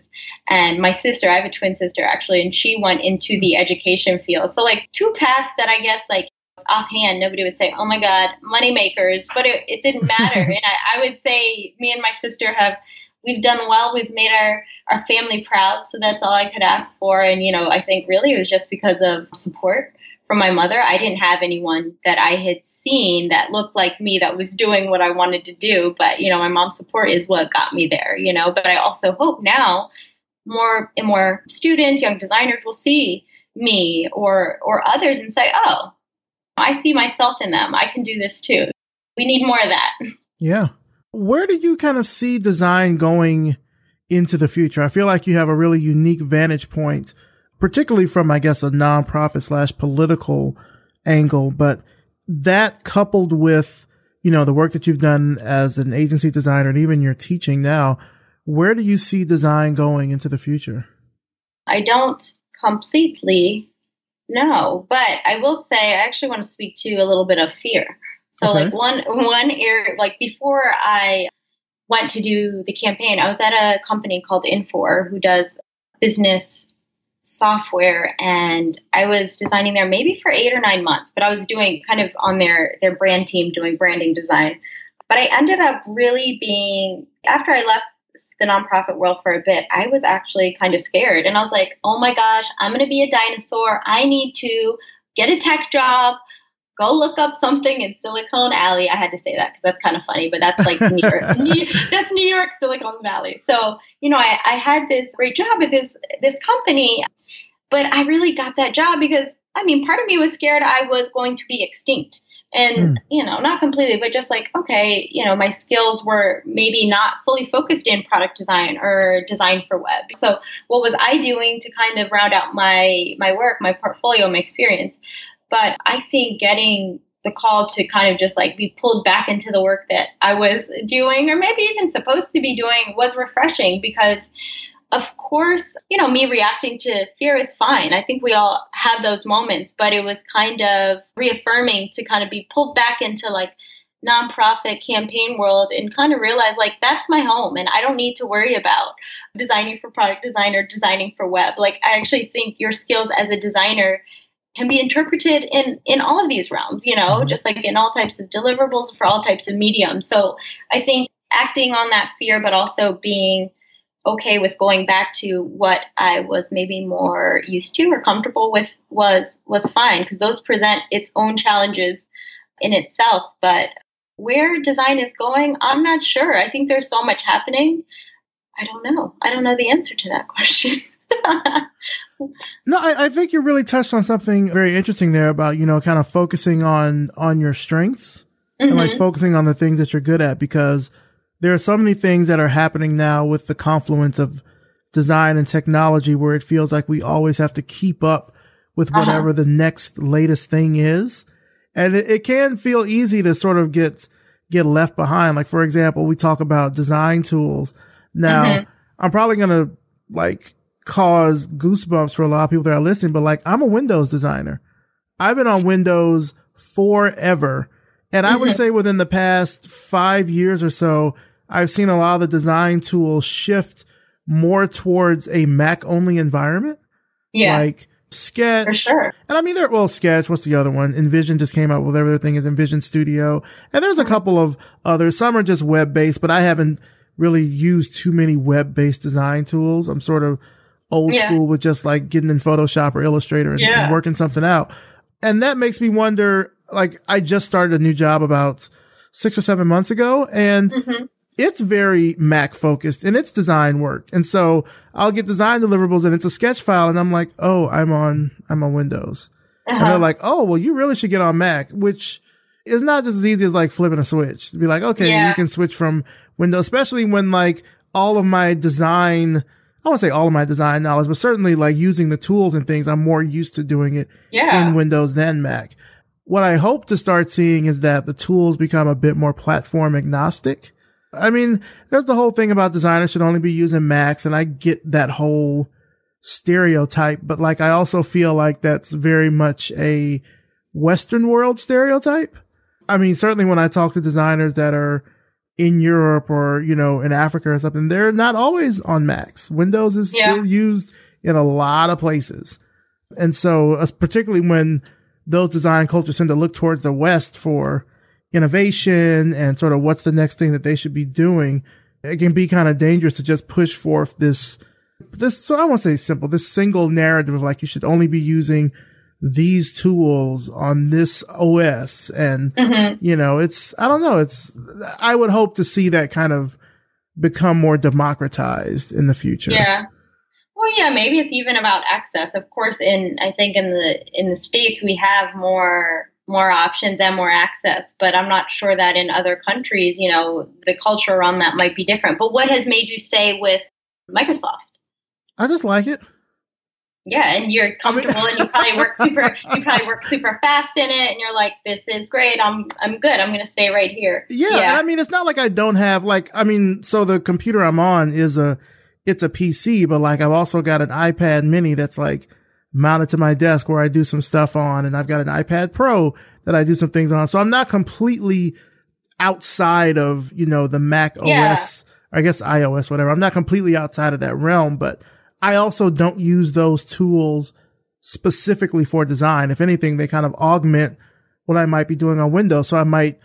and my sister, I have a twin sister actually, and she went into the education field. So like two paths that I guess like offhand, nobody would say, "Oh my God, money makers," but it, it didn't matter. and I, I would say, me and my sister have we've done well. We've made our our family proud, so that's all I could ask for. And you know, I think really it was just because of support from my mother. I didn't have anyone that I had seen that looked like me that was doing what I wanted to do. But you know, my mom's support is what got me there. You know, but I also hope now more and more students, young designers will see me or or others and say, "Oh, I see myself in them. I can do this too. We need more of that. Yeah. Where do you kind of see design going into the future? I feel like you have a really unique vantage point, particularly from, I guess, a nonprofit slash political angle, but that coupled with, you know, the work that you've done as an agency designer and even your teaching now, where do you see design going into the future? I don't completely know, but I will say I actually want to speak to a little bit of fear. So okay. like one one area like before I went to do the campaign, I was at a company called Infor who does business software and I was designing there maybe for 8 or 9 months, but I was doing kind of on their their brand team doing branding design. But I ended up really being after I left the nonprofit world for a bit, I was actually kind of scared. And I was like, oh my gosh, I'm going to be a dinosaur. I need to get a tech job, go look up something in Silicon Alley. I had to say that because that's kind of funny, but that's like New York. New, that's New York, Silicon Valley. So, you know, I, I had this great job at this, this company, but I really got that job because, I mean, part of me was scared I was going to be extinct and mm. you know not completely but just like okay you know my skills were maybe not fully focused in product design or design for web so what was i doing to kind of round out my my work my portfolio my experience but i think getting the call to kind of just like be pulled back into the work that i was doing or maybe even supposed to be doing was refreshing because of course, you know, me reacting to fear is fine. I think we all have those moments, but it was kind of reaffirming to kind of be pulled back into like nonprofit campaign world and kind of realize like that's my home and I don't need to worry about designing for product design or designing for web. Like I actually think your skills as a designer can be interpreted in in all of these realms, you know, mm-hmm. just like in all types of deliverables for all types of mediums. So I think acting on that fear but also being okay with going back to what I was maybe more used to or comfortable with was was fine because those present its own challenges in itself. But where design is going, I'm not sure. I think there's so much happening. I don't know. I don't know the answer to that question. no, I, I, think you really touched on something very interesting there about, you know, kind of focusing on on your strengths mm-hmm. and like mm-hmm. focusing on the things that you're good at because there are so many things that are happening now with the confluence of design and technology where it feels like we always have to keep up with uh-huh. whatever uh-huh. the next latest thing is. And it, it, can feel easy to sort of get, get left behind. Like, for example, we talk about design tools. Now, mm-hmm. I'm probably going to like cause goosebumps for a lot of people that are listening, but like, I'm a Windows designer. I've been on Windows forever. And I would mm-hmm. say within the past five years or so, I've seen a lot of the design tools shift more towards a Mac only environment. Yeah. Like Sketch. For sure. And I mean, there, well, Sketch, what's the other one? InVision just came out with whatever their thing is InVision Studio. And there's a mm-hmm. couple of others. Some are just web based, but I haven't really used too many web based design tools. I'm sort of old yeah. school with just like getting in Photoshop or Illustrator and, yeah. and working something out. And that makes me wonder, like, I just started a new job about six or seven months ago, and mm-hmm. it's very Mac focused and its design work. And so I'll get design deliverables and it's a sketch file, and I'm like, oh, I'm on I'm on Windows, uh-huh. and they're like, oh, well, you really should get on Mac, which is not just as easy as like flipping a switch to be like, okay, yeah. you can switch from Windows, especially when like all of my design I won't say all of my design knowledge, but certainly like using the tools and things, I'm more used to doing it yeah. in Windows than Mac. What I hope to start seeing is that the tools become a bit more platform agnostic. I mean, there's the whole thing about designers should only be using Macs, and I get that whole stereotype, but like I also feel like that's very much a Western world stereotype. I mean, certainly when I talk to designers that are in Europe or, you know, in Africa or something, they're not always on Macs. Windows is yeah. still used in a lot of places. And so, uh, particularly when those design cultures tend to look towards the West for innovation and sort of what's the next thing that they should be doing, it can be kind of dangerous to just push forth this, this, so I won't say simple, this single narrative of like you should only be using these tools on this OS. And, mm-hmm. you know, it's, I don't know, it's, I would hope to see that kind of become more democratized in the future. Yeah. Well, yeah, maybe it's even about access. Of course, in I think in the in the states we have more more options and more access, but I'm not sure that in other countries, you know, the culture around that might be different. But what has made you stay with Microsoft? I just like it. Yeah, and you're comfortable, and you probably work super. You probably work super fast in it, and you're like, "This is great. I'm I'm good. I'm going to stay right here." Yeah, yeah, and I mean, it's not like I don't have like. I mean, so the computer I'm on is a, it's a PC, but like I've also got an iPad Mini that's like mounted to my desk where I do some stuff on, and I've got an iPad Pro that I do some things on. So I'm not completely outside of you know the Mac yeah. OS, I guess iOS, whatever. I'm not completely outside of that realm, but I also don't use those tools specifically for design. If anything, they kind of augment what I might be doing on Windows. So I might,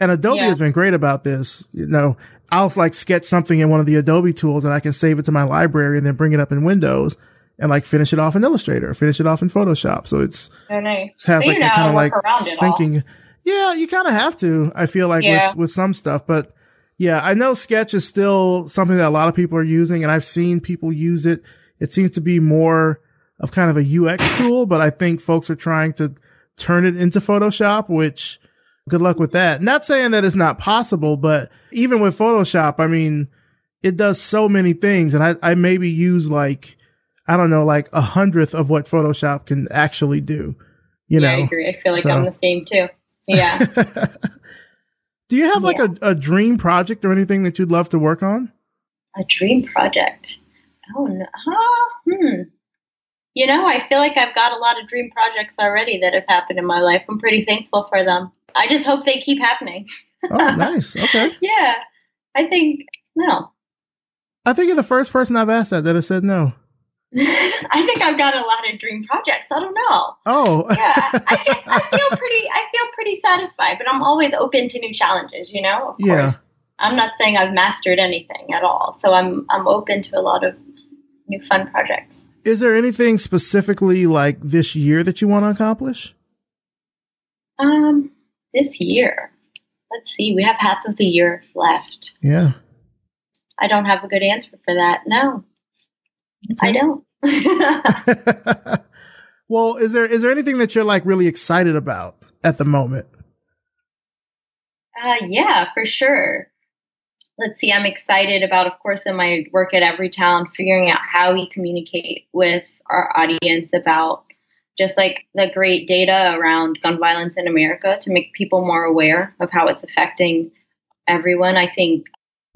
and Adobe yeah. has been great about this. You know, I'll like sketch something in one of the Adobe tools and I can save it to my library and then bring it up in Windows and like finish it off in Illustrator, finish it off in Photoshop. So it's, oh, nice. it has so like kind of like syncing. Yeah, you kind of have to, I feel like yeah. with, with some stuff, but yeah, I know Sketch is still something that a lot of people are using and I've seen people use it it seems to be more of kind of a UX tool, but I think folks are trying to turn it into Photoshop, which good luck with that. Not saying that it's not possible, but even with Photoshop, I mean, it does so many things and I, I maybe use like, I don't know, like a hundredth of what Photoshop can actually do. You yeah, know? I agree. I feel like so. I'm the same too. Yeah. do you have like a, a dream project or anything that you'd love to work on? A dream project. Oh no. Huh? Hmm. You know, I feel like I've got a lot of dream projects already that have happened in my life. I'm pretty thankful for them. I just hope they keep happening. oh, nice. Okay. yeah. I think no. I think you're the first person I've asked that that has said no. I think I've got a lot of dream projects. I don't know. Oh, yeah. I feel, I feel pretty. I feel pretty satisfied, but I'm always open to new challenges. You know. yeah. I'm not saying I've mastered anything at all, so I'm I'm open to a lot of new fun projects. Is there anything specifically like this year that you want to accomplish? Um, this year. Let's see. We have half of the year left. Yeah. I don't have a good answer for that. No. Okay. I don't. well, is there is there anything that you're like really excited about at the moment? Uh yeah, for sure let's see, I'm excited about, of course, in my work at Everytown, figuring out how we communicate with our audience about just like the great data around gun violence in America to make people more aware of how it's affecting everyone. I think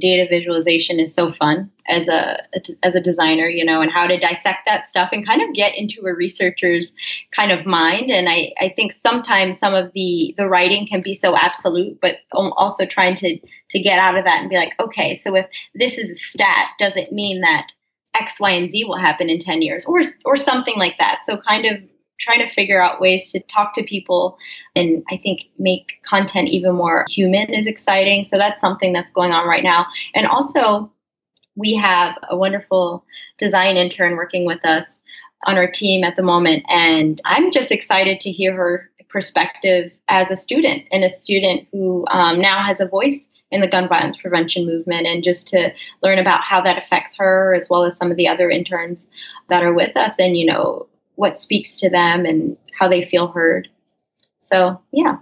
data visualization is so fun as a as a designer you know and how to dissect that stuff and kind of get into a researcher's kind of mind. And i i think sometimes some of the the writing can be so absolute but also trying to to get out of that and be like okay so if this is a stat does it mean that x y and z will happen in 10 years or or something like that? So kind of trying to figure out ways to talk to people and I think make content even more human is exciting. So that's something that's going on right now. And also, we have a wonderful design intern working with us on our team at the moment. And I'm just excited to hear her perspective as a student and a student who um, now has a voice in the gun violence prevention movement and just to learn about how that affects her as well as some of the other interns that are with us and you know what speaks to them and how they feel heard. So yeah.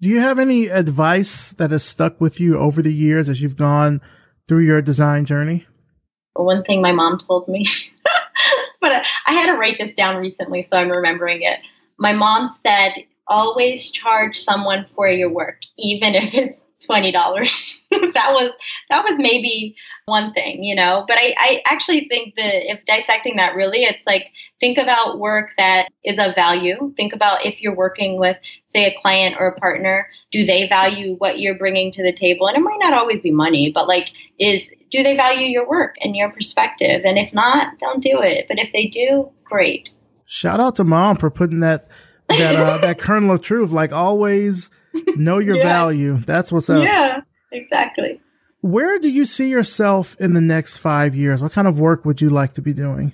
Do you have any advice that has stuck with you over the years as you've gone through your design journey? One thing my mom told me but i had to write this down recently so i'm remembering it. My mom said always charge someone for your work, even if it's twenty dollars. that was that was maybe one thing, you know. But I, I actually think that if dissecting that really, it's like think about work that is of value. Think about if you're working with, say, a client or a partner, do they value what you're bringing to the table? And it might not always be money, but like, is do they value your work and your perspective? And if not, don't do it. But if they do, great. Shout out to mom for putting that that uh, that kernel of truth. Like always, know your yeah. value. That's what's up. Yeah, exactly. Where do you see yourself in the next five years? What kind of work would you like to be doing?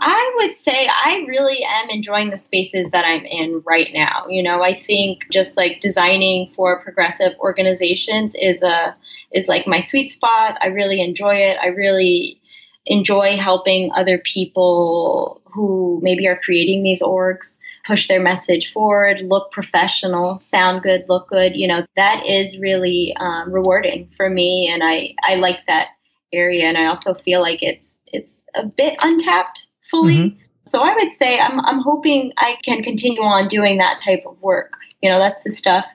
I would say I really am enjoying the spaces that I'm in right now. You know, I think just like designing for progressive organizations is a is like my sweet spot. I really enjoy it. I really enjoy helping other people who maybe are creating these orgs push their message forward, look professional, sound good, look good. You know, that is really um, rewarding for me, and I I like that area, and I also feel like it's it's a bit untapped fully. Mm-hmm. So I would say I'm I'm hoping I can continue on doing that type of work. You know, that's the stuff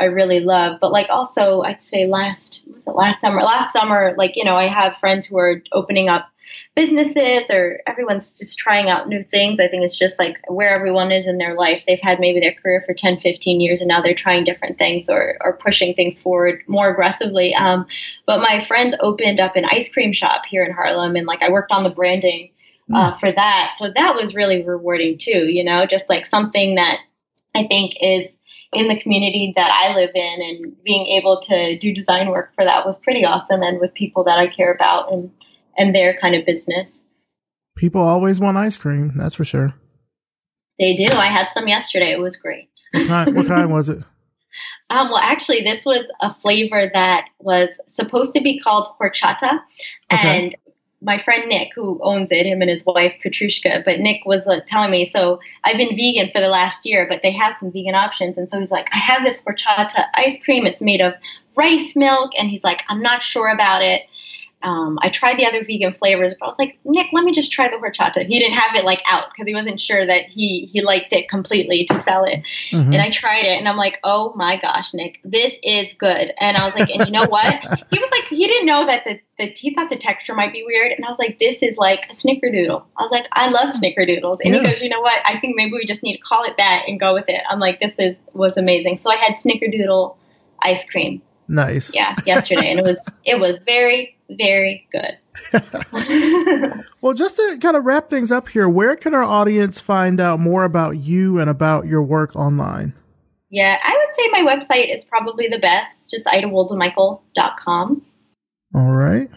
I really love. But like also, I'd say last was it last summer? Last summer, like you know, I have friends who are opening up businesses or everyone's just trying out new things. I think it's just like where everyone is in their life. They've had maybe their career for 10, 15 years and now they're trying different things or, or pushing things forward more aggressively. Um, but my friends opened up an ice cream shop here in Harlem and like I worked on the branding uh, mm. for that. So that was really rewarding too, you know, just like something that I think is in the community that I live in and being able to do design work for that was pretty awesome and with people that I care about and and their kind of business. People always want ice cream, that's for sure. They do. I had some yesterday. It was great. What kind, what kind was it? Um, well, actually, this was a flavor that was supposed to be called horchata, okay. and my friend Nick, who owns it, him and his wife Petrushka, but Nick was like, telling me, so I've been vegan for the last year, but they have some vegan options, and so he's like, I have this horchata ice cream. It's made of rice milk, and he's like, I'm not sure about it. Um, I tried the other vegan flavors, but I was like, Nick, let me just try the horchata. He didn't have it like out because he wasn't sure that he he liked it completely to sell it. Mm-hmm. And I tried it, and I'm like, oh my gosh, Nick, this is good. And I was like, and you know what? he was like, he didn't know that the, the he thought the texture might be weird, and I was like, this is like a snickerdoodle. I was like, I love snickerdoodles, and yeah. he goes, you know what? I think maybe we just need to call it that and go with it. I'm like, this is was amazing. So I had snickerdoodle ice cream. Nice. Yeah, yesterday, and it was it was very very good. well, just to kind of wrap things up here, where can our audience find out more about you and about your work online? Yeah, I would say my website is probably the best, just idawoldemichael.com. All right.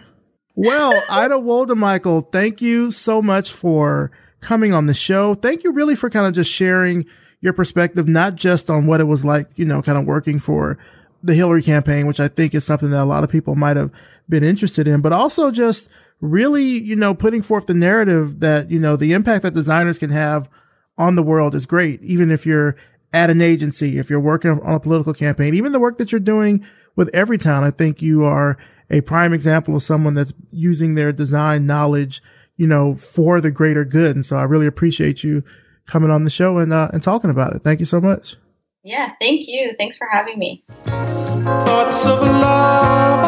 Well, Ida Woldemichael, thank you so much for coming on the show. Thank you really for kind of just sharing your perspective, not just on what it was like, you know, kind of working for the Hillary campaign, which I think is something that a lot of people might have been interested in, but also just really, you know, putting forth the narrative that, you know, the impact that designers can have on the world is great. Even if you're at an agency, if you're working on a political campaign, even the work that you're doing with Everytown, I think you are a prime example of someone that's using their design knowledge, you know, for the greater good. And so I really appreciate you coming on the show and, uh, and talking about it. Thank you so much. Yeah, thank you. Thanks for having me. Thoughts of love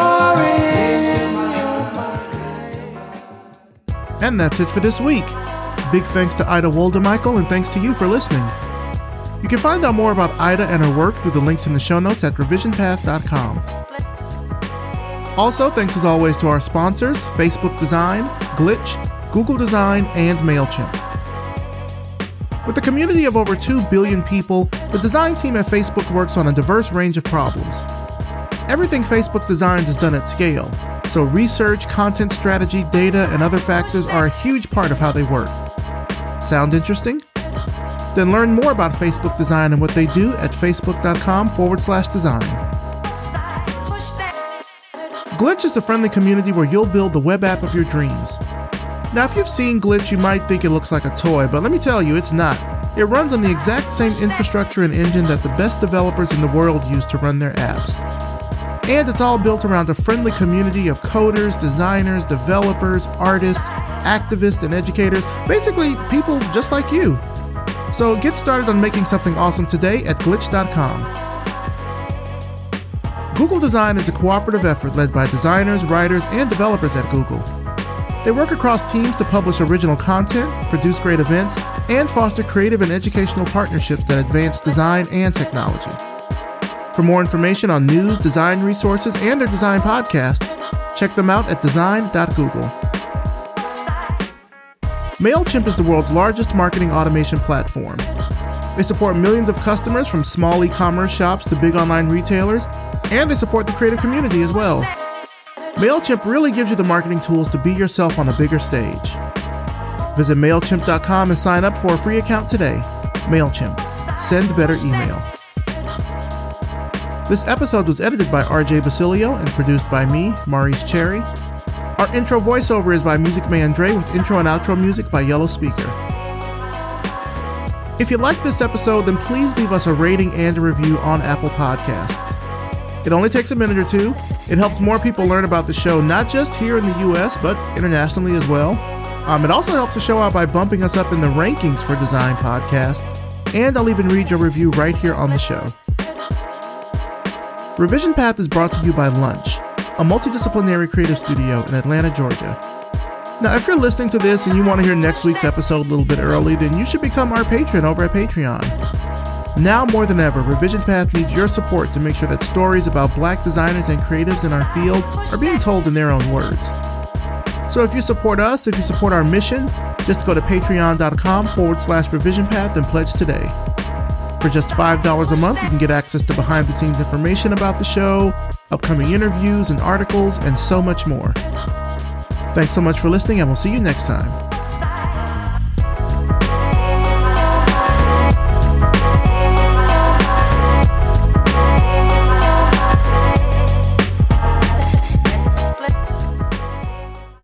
And that's it for this week. Big thanks to Ida Woldemichael and thanks to you for listening. You can find out more about Ida and her work through the links in the show notes at revisionpath.com. Also, thanks as always to our sponsors Facebook Design, Glitch, Google Design, and MailChimp. With a community of over 2 billion people, the design team at Facebook works on a diverse range of problems. Everything Facebook designs is done at scale, so research, content strategy, data, and other factors are a huge part of how they work. Sound interesting? Then learn more about Facebook Design and what they do at facebook.com forward slash design. Glitch is the friendly community where you'll build the web app of your dreams. Now, if you've seen Glitch, you might think it looks like a toy, but let me tell you, it's not. It runs on the exact same infrastructure and engine that the best developers in the world use to run their apps. And it's all built around a friendly community of coders, designers, developers, artists, activists, and educators basically, people just like you. So get started on making something awesome today at glitch.com. Google Design is a cooperative effort led by designers, writers, and developers at Google. They work across teams to publish original content, produce great events, and foster creative and educational partnerships that advance design and technology. For more information on news, design resources, and their design podcasts, check them out at design.google. MailChimp is the world's largest marketing automation platform. They support millions of customers from small e commerce shops to big online retailers, and they support the creative community as well. MailChimp really gives you the marketing tools to be yourself on a bigger stage. Visit MailChimp.com and sign up for a free account today. MailChimp. Send better email. This episode was edited by RJ Basilio and produced by me, Maurice Cherry. Our intro voiceover is by Music Man Dre with intro and outro music by Yellow Speaker. If you liked this episode, then please leave us a rating and a review on Apple Podcasts. It only takes a minute or two. It helps more people learn about the show, not just here in the US, but internationally as well. Um, it also helps the show out by bumping us up in the rankings for design podcasts, and I'll even read your review right here on the show. Revision Path is brought to you by Lunch, a multidisciplinary creative studio in Atlanta, Georgia. Now, if you're listening to this and you want to hear next week's episode a little bit early, then you should become our patron over at Patreon. Now more than ever, Revision Path needs your support to make sure that stories about black designers and creatives in our field are being told in their own words. So if you support us, if you support our mission, just go to patreon.com forward slash revision path and pledge today. For just $5 a month, you can get access to behind the scenes information about the show, upcoming interviews and articles, and so much more. Thanks so much for listening, and we'll see you next time.